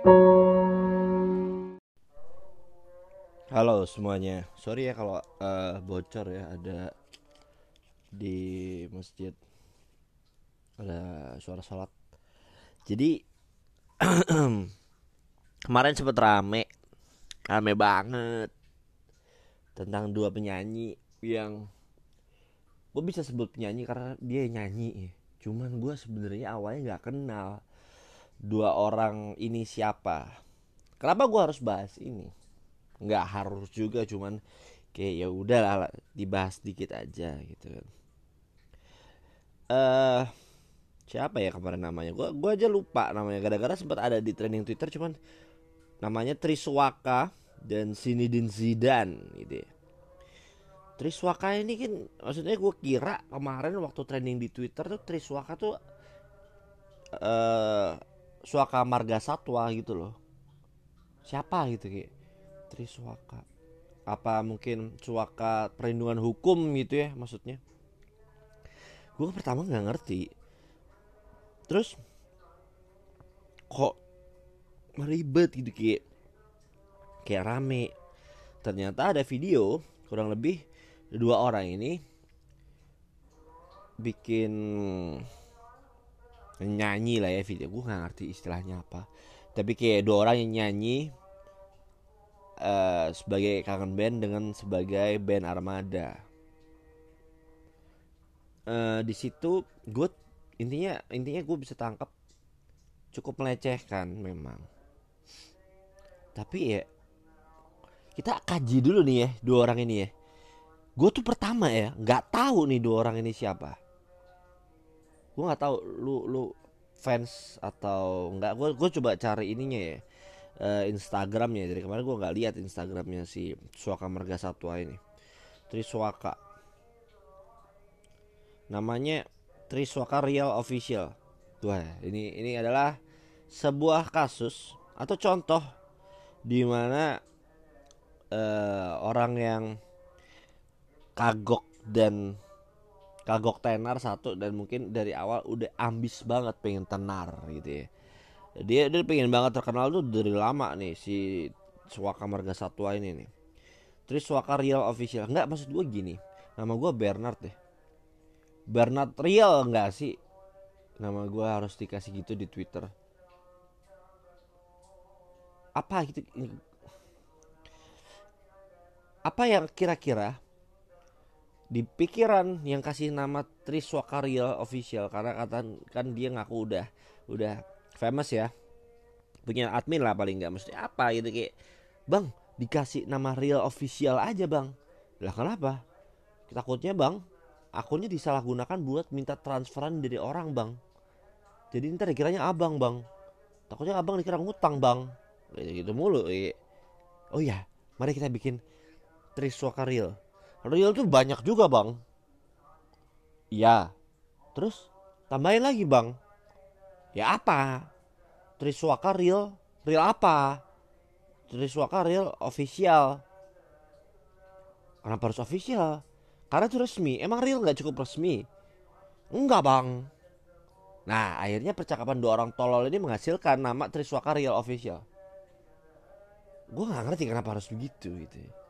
Halo semuanya, sorry ya kalau eh, bocor ya. Ada di masjid. Ada suara sholat. Jadi kemarin sempet rame, rame banget. Tentang dua penyanyi yang gue bisa sebut penyanyi karena dia nyanyi. Cuman gue sebenarnya awalnya nggak kenal dua orang ini siapa. Kenapa gue harus bahas ini? nggak harus juga cuman kayak ya udah lah dibahas dikit aja gitu kan eh siapa ya kemarin namanya gua gua aja lupa namanya gara-gara sempat ada di trending Twitter cuman namanya Triswaka dan Sinidin Zidan gitu ya. Triswaka ini kan maksudnya gue kira kemarin waktu trending di Twitter tuh Triswaka tuh eh Swaka Marga Satwa gitu loh. Siapa gitu kayak Triswaka. Apa mungkin Suaka perlindungan hukum gitu ya maksudnya? Gue pertama nggak ngerti. Terus kok ribet gitu kayak kayak rame. Ternyata ada video kurang lebih dua orang ini bikin nyanyi lah ya video. Gue nggak ngerti istilahnya apa. Tapi kayak dua orang yang nyanyi eh, sebagai kangen band dengan sebagai band armada. Eh, di situ gue intinya intinya gue bisa tangkap cukup melecehkan memang. Tapi ya kita kaji dulu nih ya dua orang ini ya. Gue tuh pertama ya nggak tahu nih dua orang ini siapa gue nggak tahu lu lu fans atau nggak. Gue gue coba cari ininya ya eh, Instagramnya. Dari kemarin gue nggak lihat Instagramnya si Suaka Marga Satwa ini. Triswaka. Namanya Triswaka Real Official. Wah ini ini adalah sebuah kasus atau contoh di mana eh, orang yang kagok dan kagok tenar satu dan mungkin dari awal udah ambis banget pengen tenar gitu ya. Dia dia pengen banget terkenal tuh dari lama nih si Swaka Marga Satwa ini nih. Terus Swaka Real Official. Nggak maksud gue gini. Nama gue Bernard deh. Bernard Real nggak sih? Nama gue harus dikasih gitu di Twitter. Apa gitu? Apa yang kira-kira di pikiran yang kasih nama Triswaka Real Official karena kata kan dia ngaku udah udah famous ya. Punya admin lah paling nggak mesti apa gitu kayak bang dikasih nama Real Official aja bang. Lah kenapa? Takutnya bang akunnya disalahgunakan buat minta transferan dari orang bang. Jadi ntar dikiranya abang bang. Takutnya abang dikira ngutang bang. Gitu, mulu iya. oh ya mari kita bikin Triswaka Real tuh banyak juga bang. Iya. Terus tambahin lagi bang. Ya apa? Triswaka Real Real apa? Triswaka Real official. Kenapa harus official? Karena itu resmi. Emang Real nggak cukup resmi? Enggak bang. Nah akhirnya percakapan dua orang tolol ini menghasilkan nama Triswaka Real Official. Gue nggak ngerti kenapa harus begitu gitu. Hah,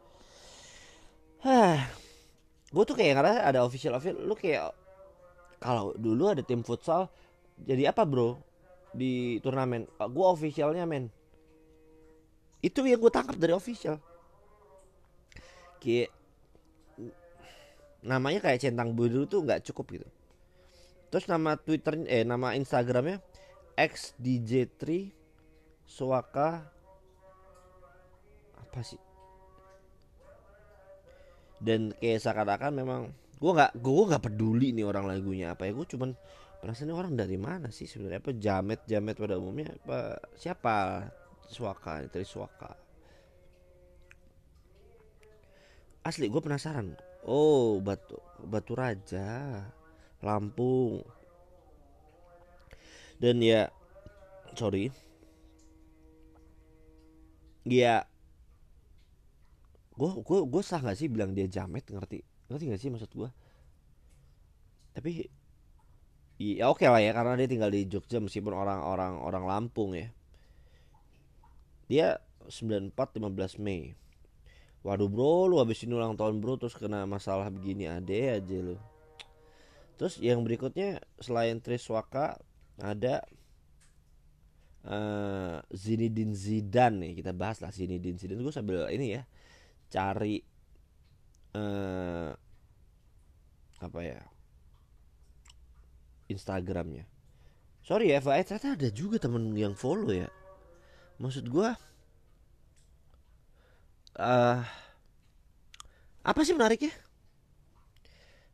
gue tuh kayak ngerasa ada official official. Lu kayak kalau dulu ada tim futsal, jadi apa bro di turnamen? Gue officialnya men. Itu yang gue tangkap dari official. Kayak namanya kayak centang biru tuh nggak cukup gitu. Terus nama Twitter eh nama Instagramnya xdj3 Suaka apa sih? Dan kayak seakan-akan memang gue nggak gue nggak peduli nih orang lagunya apa ya. Gue cuman perasaan ini orang dari mana sih sebenarnya? Apa jamet jamet pada umumnya? Apa siapa? Suaka dari suaka. Asli gue penasaran. Oh batu batu raja Lampung. Dan ya sorry. Ya gue gue gue sah gak sih bilang dia jamet ngerti? Ngerti gak sih maksud gue tapi ya oke lah ya karena dia tinggal di Jogja meskipun orang-orang orang Lampung ya. Dia 94 15 Mei. Waduh bro lu habis ini ulang tahun bro terus kena masalah begini ade aja lu. Terus yang berikutnya selain Triswaka ada uh, Zinedine Zidane nih. Kita bahas lah Zinedine Zidane. Gue sambil ini ya cari uh, apa ya Instagramnya. Sorry ya Faid ternyata ada juga temen yang follow ya. Maksud gue uh, apa sih menariknya?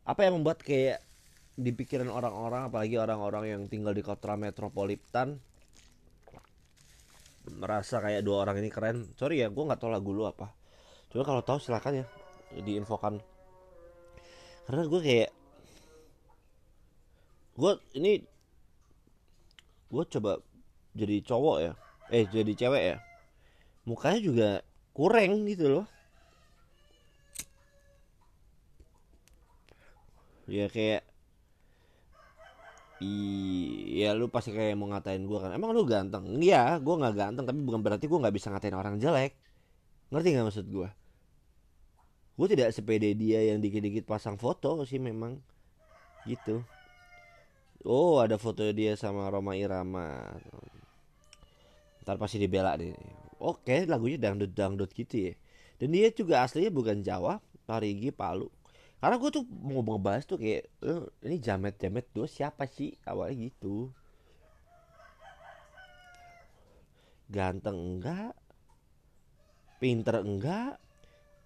Apa yang membuat kayak di pikiran orang-orang apalagi orang-orang yang tinggal di kota metropolitan merasa kayak dua orang ini keren? Sorry ya gue nggak tahu lagu lu apa coba kalau tahu silakan ya diinfokan karena gue kayak gue ini gue coba jadi cowok ya eh jadi cewek ya mukanya juga kurang gitu loh ya kayak Iya lu pasti kayak mau ngatain gue kan Emang lu ganteng? Iya gue gak ganteng Tapi bukan berarti gue gak bisa ngatain orang jelek Ngerti gak maksud gue? Gue tidak sepede dia yang dikit-dikit pasang foto sih memang. Gitu. Oh ada foto dia sama Roma Irama. Ntar pasti dibela deh Oke lagunya dangdut-dangdut gitu ya. Dan dia juga aslinya bukan Jawa Parigi, Palu. Karena gue tuh mau ngebahas tuh kayak eh, ini jamet jamet dua siapa sih? Awalnya gitu. Ganteng enggak? Pinter enggak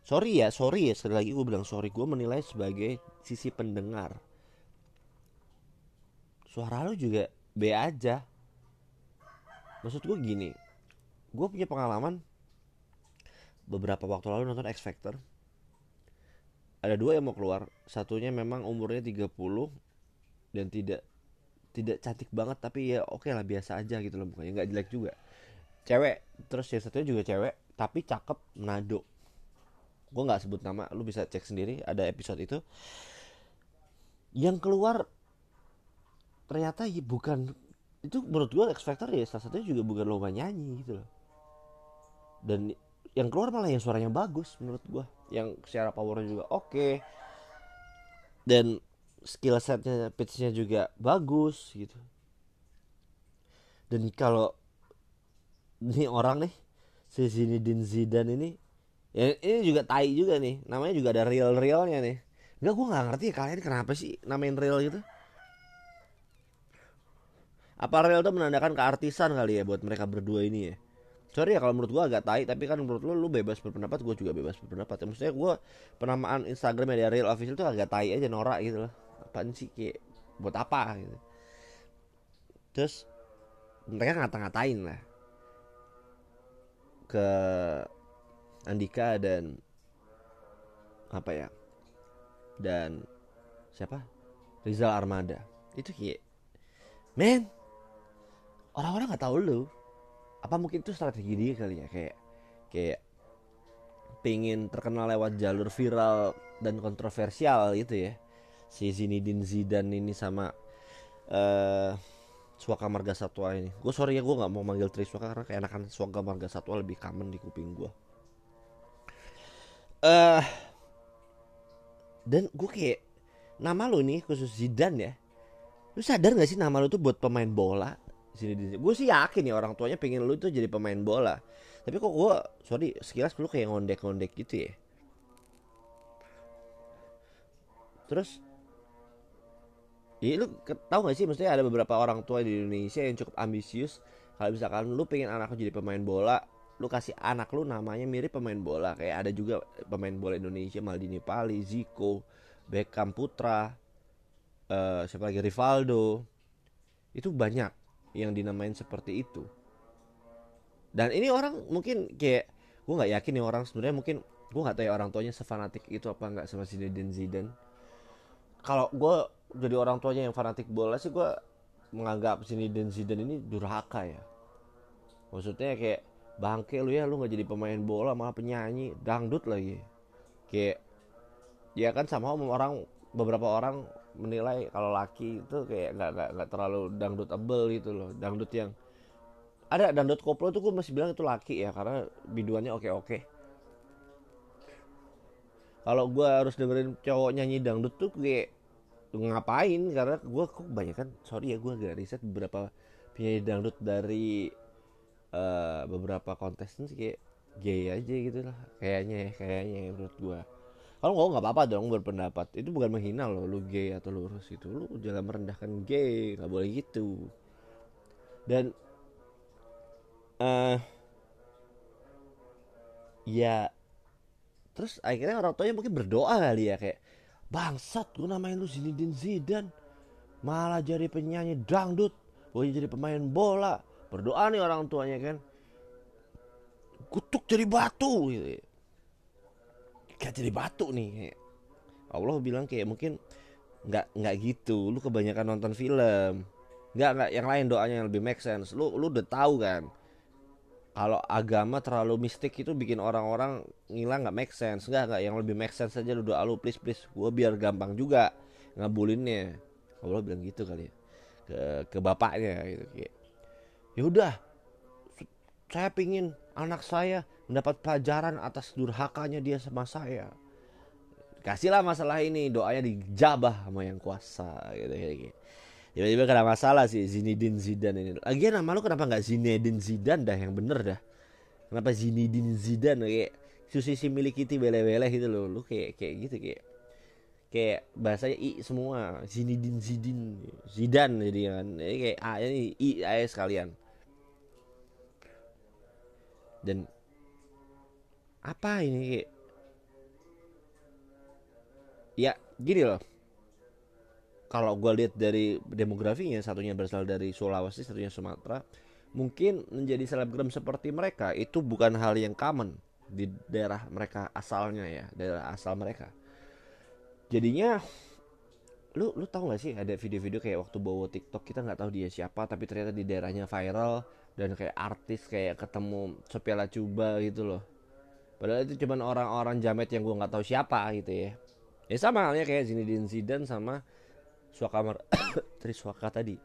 sorry ya sorry ya. Sekali lagi gue bilang sorry. Gue menilai sebagai sisi pendengar. Suara lo juga B aja. Maksud gue gini gue punya pengalaman. Beberapa waktu lalu nonton X Factor. Ada dua yang mau keluar. Satunya memang umurnya 30 dan tidak tidak cantik banget tapi ya oke okay lah biasa aja gitu loh mukanya. Nggak jelek juga. Cewek terus yang satunya juga cewek tapi cakep nado gue nggak sebut nama lu bisa cek sendiri ada episode itu. Yang keluar ternyata ya bukan itu menurut gue Factor ya salah satunya juga bukan lomba nyanyi gitu loh. Dan yang keluar malah yang suaranya bagus menurut gue yang secara powernya juga oke. Okay. dan skill setnya pitchnya juga bagus gitu. Dan kalau ini orang nih si Zinedine Zidane ini ya ini juga tai juga nih. Namanya juga ada real realnya nih. Enggak gue nggak ngerti ya kalian kenapa sih namain real gitu? Apa real itu menandakan keartisan kali ya buat mereka berdua ini ya? Sorry ya kalau menurut gue agak tai tapi kan menurut lu lu bebas berpendapat gue juga bebas berpendapat. Ya maksudnya gue penamaan Instagramnya dari real official tuh agak tai aja norak gitu loh. Apaan sih kayak buat apa gitu. Terus mereka ngata-ngatain lah ke Andika dan apa ya? Dan siapa? Rizal Armada. Itu kayak men orang-orang nggak tahu lu. Apa mungkin itu strategi dia kali ya? Kayak kayak pengen terkenal lewat jalur viral dan kontroversial gitu ya. Si Zinedine Zidane ini sama uh, Suaka Marga Satwa ini. Gue sorry ya gue nggak mau manggil Triswaka karena keenakan Suaka Marga Satwa lebih common di kuping gue uh, dan gue kayak nama lo nih khusus Zidane ya. Lu sadar gak sih nama lo tuh buat pemain bola? Sini di gue sih yakin ya orang tuanya pengen lu tuh jadi pemain bola. Tapi kok gue sorry sekilas lu kayak ngondek-ngondek gitu ya. Terus ya lu tahu gak sih maksudnya ada beberapa orang tua di Indonesia yang cukup ambisius. Kalau misalkan lu pengen anak lu jadi pemain bola lu kasih anak lu namanya mirip pemain bola. Kayak ada juga pemain bola Indonesia Maldini Pali, Zico, Beckham Putra, uh, siapa lagi? Rivaldo. Itu banyak yang dinamain seperti itu. Dan ini orang mungkin kayak gue nggak yakin nih orang sebenarnya mungkin gue nggak tahu ya orang tuanya sefanatik itu apa nggak sama Zinedine Zidane. Kalau gue jadi orang tuanya yang fanatik bola sih gue menganggap Zinedine Zidane ini durhaka ya. Maksudnya kayak bangke lu ya lu nggak jadi pemain bola malah penyanyi dangdut lagi. Kayak ya kan sama orang beberapa orang menilai kalau laki itu kayak nggak nggak nggak terlalu dangdut abel gitu loh dangdut yang ada dangdut koplo tuh gue masih bilang itu laki ya karena biduannya oke oke kalau gue harus dengerin cowok nyanyi dangdut tuh kayak ngapain? Karena gue kok banyak kan sorry ya gue agak riset beberapa penyanyi dangdut dari uh, beberapa kontestan sih kayak gay aja gitu lah. Kayaknya ya kayaknya ya menurut gue kalau nggak nggak apa-apa dong berpendapat. Itu bukan menghina loh lu gay atau lurus itu lu jangan merendahkan gay nggak boleh gitu. Dan uh, ya terus akhirnya orang tuanya mungkin berdoa kali ya kayak bangsat gue namain lu Zinedine Zidane. Malah jadi penyanyi dangdut. Gue jadi pemain bola berdoa nih orang tuanya kan. Kutuk jadi batu gitu. Kayak jadi batu nih. Allah bilang kayak mungkin nggak nggak gitu. Lu kebanyakan nonton film. Nggak nggak. Yang lain doanya yang lebih make sense. Lu lu udah tahu kan? Kalau agama terlalu mistik itu bikin orang-orang ngilang nggak make sense. Nggak nggak. Yang lebih make sense aja lu doa lu please please. Gue biar gampang juga ngabulinnya. Allah bilang gitu kali ya. Ke ke bapaknya gitu kayak ya udah saya pingin anak saya mendapat pelajaran atas durhakanya dia sama saya. Kasihlah masalah ini doanya dijabah sama yang kuasa gitu, gitu, tiba-tiba kena masalah sih Zinedine Zidane ini. Lagian nama lu kenapa nggak Zinedine Zidane dah yang bener dah? Kenapa Zinedine Zidane kayak susi si milik kita bele-bele gitu loh. Lu kayak kayak gitu kayak kayak bahasanya i semua Zinedine Zidane Zidane jadi kan. Jadi kayak a ini i a sekalian. Dan apa ini kayak? Ya gini loh. Kalau gue lihat dari demografinya satunya berasal dari Sulawesi satunya Sumatera mungkin menjadi selebgram seperti mereka itu bukan hal yang common di daerah mereka asalnya ya daerah asal mereka jadinya lu lu tahu gak sih ada video-video kayak waktu bawa TikTok kita nggak tahu dia siapa tapi ternyata di daerahnya viral dan kayak artis kayak ketemu Sopiala Cuba gitu loh. Padahal itu cuma orang-orang jamet yang gue nggak tahu siapa gitu ya. Ya sama halnya kayak Zinedine Zidane sama Suakamar Triswaka tadi.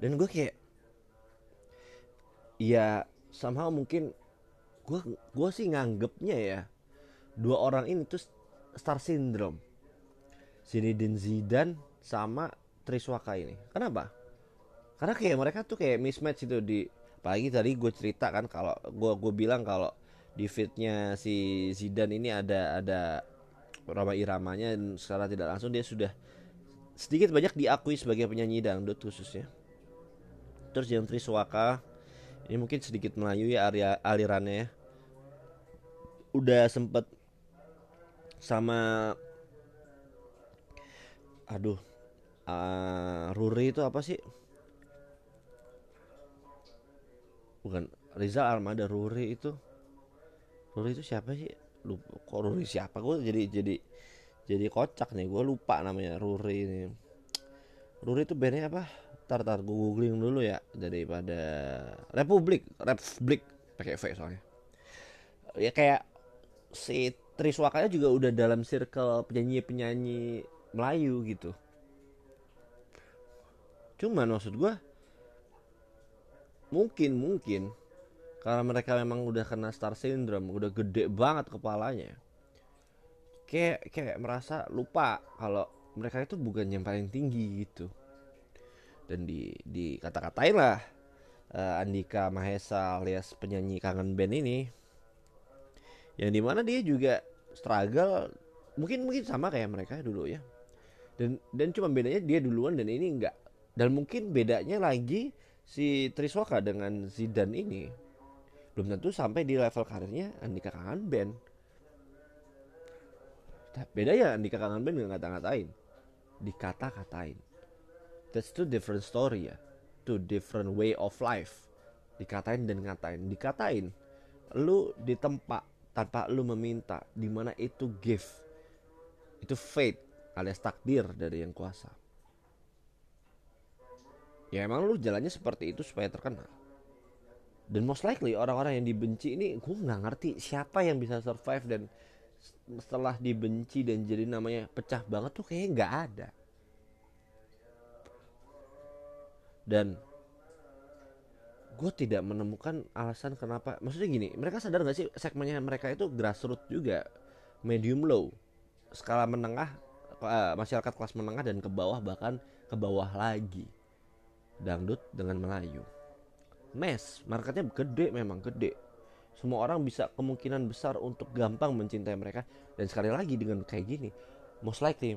Dan gue kayak ya sama mungkin gue gue sih nganggepnya ya dua orang ini tuh star syndrome Zinedine Zidane sama Triswaka ini kenapa karena kayak mereka tuh kayak mismatch itu di apalagi tadi gue cerita kan kalau gue gue bilang kalau di fitnya si Zidane ini ada ada Roma Iramanya dan secara tidak langsung dia sudah sedikit banyak diakui sebagai penyanyi dangdut khususnya. Terus yang Triswaka ini mungkin sedikit Melayu ya area alirannya ya. Udah sempet sama aduh uh, Ruri itu apa sih? Bukan Rizal Armada Ruri itu Ruri itu siapa sih? Lupa, kok Ruri siapa? Gue jadi jadi jadi kocak nih gue lupa namanya Ruri ini Ruri itu bandnya apa tar tar gue googling dulu ya daripada Republik Republik pakai V soalnya ya kayak si Triswakanya juga udah dalam circle penyanyi-penyanyi Melayu gitu. Cuman maksud gue mungkin mungkin karena mereka memang udah kena star syndrome udah gede banget kepalanya kayak kayak merasa lupa kalau mereka itu bukan yang paling tinggi gitu. Dan di di kata-katain lah uh, Andika Mahesa alias penyanyi kangen band ini yang di mana dia juga struggle mungkin mungkin sama kayak mereka dulu ya. Dan dan cuma bedanya dia duluan dan ini enggak. Dan mungkin bedanya lagi si Triswaka dengan Zidan ini. Belum tentu sampai di level karirnya Andika kangen band beda ya Andika kangen band nggak ngata-ngatain. Dikata-katain. That's two different story ya. Two different way of life. Dikatain dan ngatain. Dikatain lu di tempat tanpa lu meminta di mana itu gift itu fate alias takdir dari yang kuasa. Ya emang lu jalannya seperti itu supaya terkenal. Dan most likely orang-orang yang dibenci ini gue nggak ngerti siapa yang bisa survive dan setelah dibenci dan jadi namanya pecah banget tuh kayaknya nggak ada. Dan gue tidak menemukan alasan kenapa. Maksudnya gini mereka sadar gak sih segmennya mereka itu grassroots juga? Medium low. Skala menengah uh, masyarakat kelas menengah dan ke bawah bahkan ke bawah lagi. Dangdut dengan Melayu. Mes marketnya gede memang gede. Semua orang bisa kemungkinan besar untuk gampang mencintai mereka. Dan sekali lagi dengan kayak gini most likely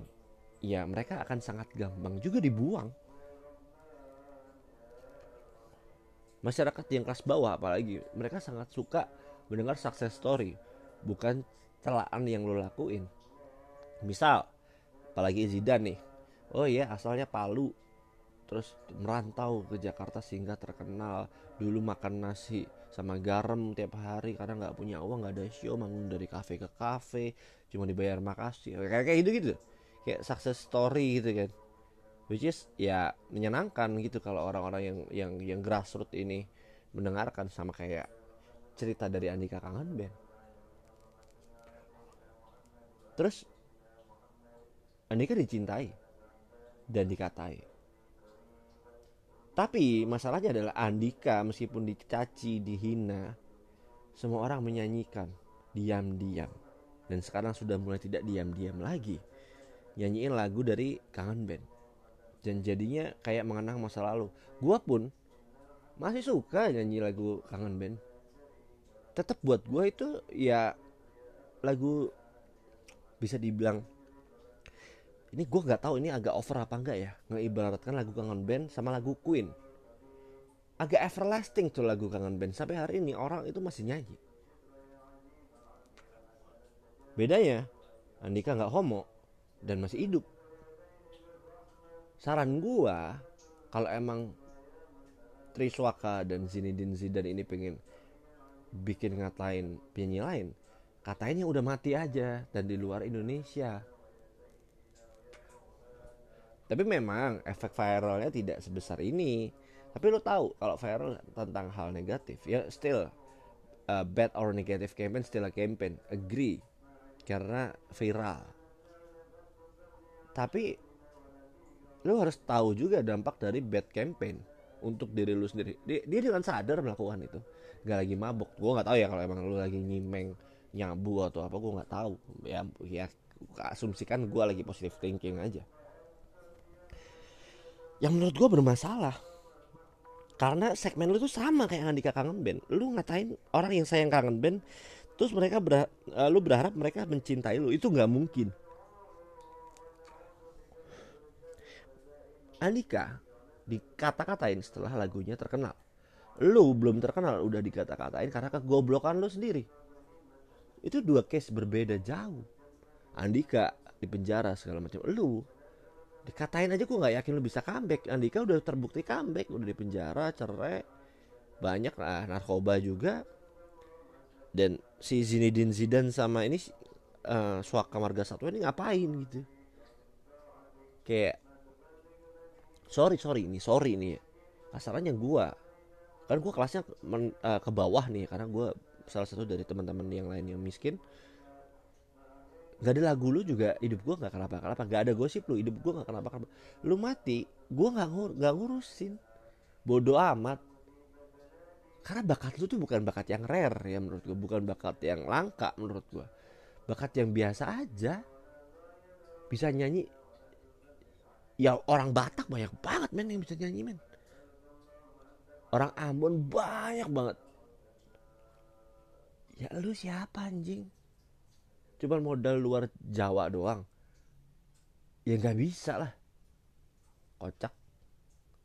ya mereka akan sangat gampang juga dibuang masyarakat yang kelas bawah apalagi mereka sangat suka mendengar success story bukan celaan yang lo lakuin. Misal apalagi Zidane nih. Oh iya asalnya Palu. Terus merantau ke Jakarta sehingga terkenal. Dulu makan nasi sama garam tiap hari karena nggak punya uang nggak ada show bangun dari kafe ke kafe cuma dibayar makasih kayak kayak gitu gitu kayak success story gitu kan which is ya menyenangkan gitu kalau orang-orang yang yang yang grassroots ini mendengarkan sama kayak cerita dari Andika Kangen Band. Terus Andika dicintai dan dikatai. Tapi masalahnya adalah Andika meskipun dicaci, dihina, semua orang menyanyikan diam-diam. Dan sekarang sudah mulai tidak diam-diam lagi. Nyanyiin lagu dari Kangen Band dan jadinya kayak mengenang masa lalu. Gue pun masih suka nyanyi lagu kangen band. Tetap buat gue itu ya lagu bisa dibilang ini gue nggak tahu ini agak over apa enggak ya ngeibaratkan lagu kangen band sama lagu Queen. Agak everlasting tuh lagu kangen band. Sampai hari ini orang itu masih nyanyi. Bedanya Andika nggak homo dan masih hidup saran gua kalau emang Triswaka dan Zinedine Zidane ini pengen bikin ngatain penyanyi lain katanya udah mati aja dan di luar Indonesia. Tapi memang efek viralnya tidak sebesar ini. Tapi lo tahu kalau viral tentang hal negatif ya still uh, bad or negative campaign still a campaign. Agree. Karena viral. Tapi lu harus tahu juga dampak dari bad campaign untuk diri lu sendiri. Dia, dia dengan sadar melakukan itu. Gak lagi mabuk gue nggak tahu ya kalau emang lu lagi nyimeng nyabu atau apa gue nggak tahu. Ya ya asumsikan gue lagi positive thinking aja. Yang menurut gue bermasalah karena segmen lu tuh sama kayak Andika kangen band. Lu ngatain orang yang sayang kangen band terus mereka berha uh, lu berharap mereka mencintai lu. Itu nggak mungkin Andika dikata-katain setelah lagunya terkenal. Lu belum terkenal udah dikata-katain karena kegoblokan lu sendiri. Itu dua case berbeda jauh. Andika di penjara segala macam. Lu dikatain aja gue nggak yakin lu bisa comeback. Andika udah terbukti comeback, udah di penjara, cerai, banyak lah narkoba juga. Dan si Zinedine Zidane sama ini uh, Suaka Marga Satwa ini ngapain gitu? Kayak sorry sorry ini sorry ini. Kasarannya gue kan gue kelasnya men, uh, ke bawah nih karena gue salah satu dari teman-teman yang lain yang miskin. Gak ada lagu lu juga hidup gue nggak kenapa kenapa gak ada gosip lu hidup gue nggak kenapa kenapa lu mati gue nggak ngur nggak ngurusin. Bodoh amat. Karena bakat lu tuh bukan bakat yang rare ya menurut gue bukan bakat yang langka menurut gue bakat yang biasa aja. Bisa nyanyi ya orang Batak banyak banget men yang bisa nyanyi men. Orang Ambon banyak banget. Ya lu siapa anjing? Cuman modal luar Jawa doang. Ya nggak bisa lah. Kocak.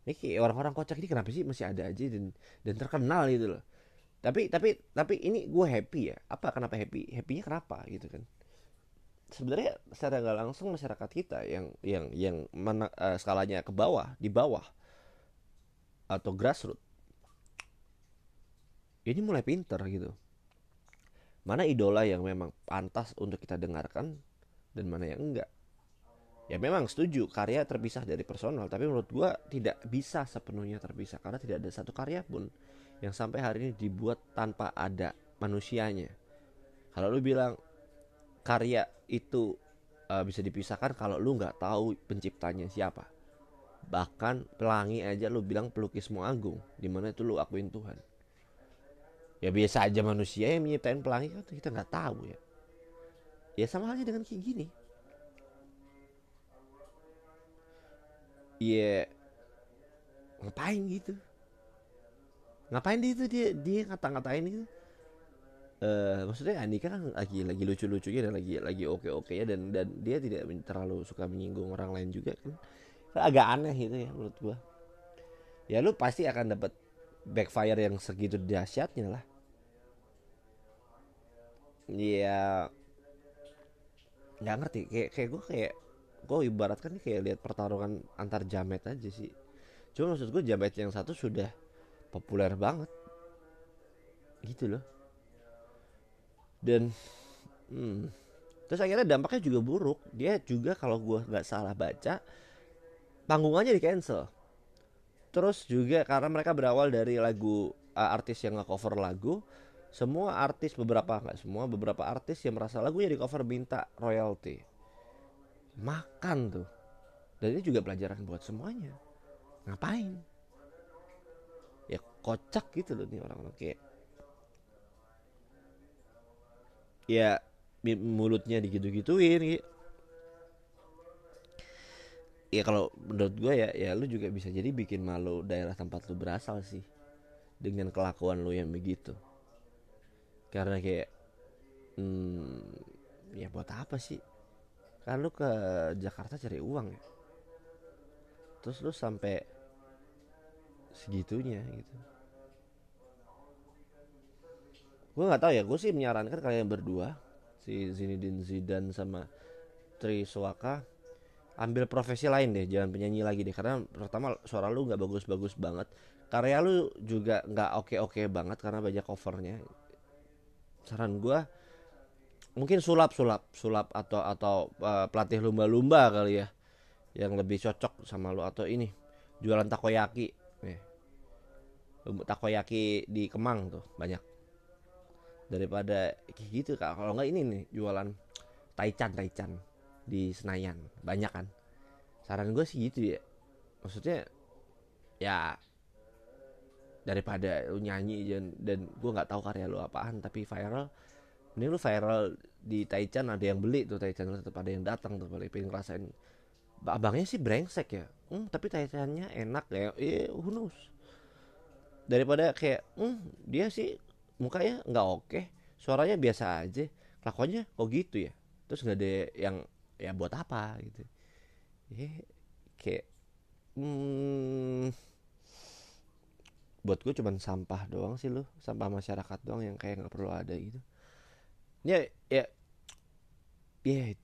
Ini orang-orang kocak ini kenapa sih masih ada aja dan dan terkenal gitu loh. Tapi tapi tapi ini gue happy ya. Apa kenapa happy? Happynya kenapa gitu kan sebenarnya secara nggak langsung masyarakat kita yang yang yang mana, uh, skalanya ke bawah di bawah atau grassroots ini mulai pinter gitu. Mana idola yang memang pantas untuk kita dengarkan dan mana yang enggak. Ya memang setuju karya terpisah dari personal tapi menurut gua tidak bisa sepenuhnya terpisah karena tidak ada satu karya pun yang sampai hari ini dibuat tanpa ada manusianya. Kalau lu bilang karya itu uh, bisa dipisahkan kalau lu nggak tahu penciptanya siapa. Bahkan pelangi aja lu bilang pelukismu agung di mana itu lu akuin Tuhan. Ya biasa aja manusia yang menyiptain pelangi kan kita nggak tahu ya. Ya sama halnya dengan kayak gini. Ya ngapain gitu? Ngapain dia itu dia dia ngata-ngatain gitu uh, maksudnya Andika kan lagi lagi lucu-lucunya dan lagi lagi oke-oke ya dan dan dia tidak terlalu suka menyinggung orang lain juga kan. Agak aneh gitu ya menurut gua. Ya lu pasti akan dapat backfire yang segitu dahsyatnya lah. Ya nggak ngerti kayak kayak gue kayak gue ibaratkan kayak lihat pertarungan antar jamet aja sih. Cuma maksud gue jamet yang satu sudah populer banget. Gitu loh dan hmm, terus akhirnya dampaknya juga buruk. Dia juga kalau gue nggak salah baca panggungannya di cancel. Terus juga karena mereka berawal dari lagu uh, artis yang nge-cover lagu semua artis beberapa nggak semua beberapa artis yang merasa lagunya di cover minta royalty makan tuh. Dan ini juga pelajaran buat semuanya. Ngapain? Ya kocak gitu loh nih orang-orang. Kayak ya mulutnya digitu-gituin gitu. ya kalau menurut gue ya ya lu juga bisa jadi bikin malu daerah tempat lu berasal sih dengan kelakuan lu yang begitu. Karena kayak hmm, ya buat apa sih? Kan lu ke Jakarta cari uang ya. Terus lu sampai segitunya gitu gue nggak tahu ya gue sih menyarankan kalian berdua si Zinedine Zidane sama Tri Suaka ambil profesi lain deh jangan penyanyi lagi deh. Karena pertama suara lu nggak bagus-bagus banget. Karya lu juga nggak oke-oke banget karena banyak covernya. Saran gue mungkin sulap sulap sulap atau atau uh, pelatih lumba-lumba kali ya yang lebih cocok sama lu. Atau ini jualan takoyaki. Nih takoyaki di Kemang tuh banyak daripada kayak gitu kak. Kalau nggak ini nih jualan taichan taichan di Senayan. Banyak kan? Saran gue sih gitu ya. Maksudnya ya daripada lu nyanyi dan, dan gue nggak tahu karya lu apaan tapi viral ini lu viral di Taichan ada yang beli tuh Taichan tetap ada yang datang tuh paling pengen ngerasain. Abangnya sih brengsek ya. Hmm, tapi Taichannya enak ya. Eh knows? Daripada kayak hmm, dia sih mukanya nggak oke suaranya biasa aja kelakuannya kok gitu ya? Terus nggak ada yang ya buat apa gitu. Ya kayak hmm, buat gue cuman sampah doang sih lo sampah masyarakat doang yang kayak nggak perlu ada gitu. Ya ya ya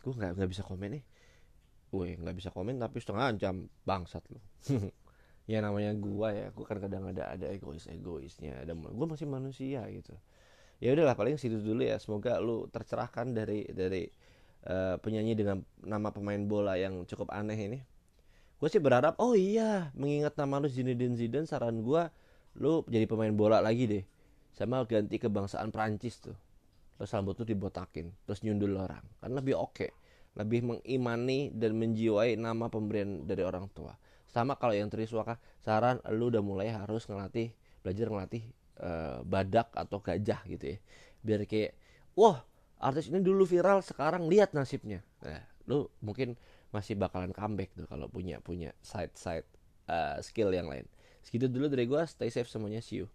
gue nggak nggak bisa komen nih. Gue nggak bisa komen tapi setengah jam bangsat lo ya namanya gua ya gua kan kadang ada ada egois egoisnya ada gua masih manusia gitu. Ya udahlah paling situ dulu ya semoga lu tercerahkan dari dari uh, penyanyi dengan nama pemain bola yang cukup aneh ini. Gue sih berharap oh iya mengingat nama lu Zinedine Zidane saran gue lu jadi pemain bola lagi deh. Sama ganti kebangsaan Prancis tuh. Terus rambut tuh dibotakin terus nyundul orang. Kan lebih oke okay. lebih mengimani dan menjiwai nama pemberian dari orang tua sama kalau yang Triswaka saran lu udah mulai harus ngelatih belajar ngelatih uh, badak atau gajah gitu ya. Biar kayak wah artis ini dulu viral sekarang lihat nasibnya. Nah lu mungkin masih bakalan comeback tuh kalau punya punya side side uh, skill yang lain. Segitu dulu dari gua stay safe semuanya see you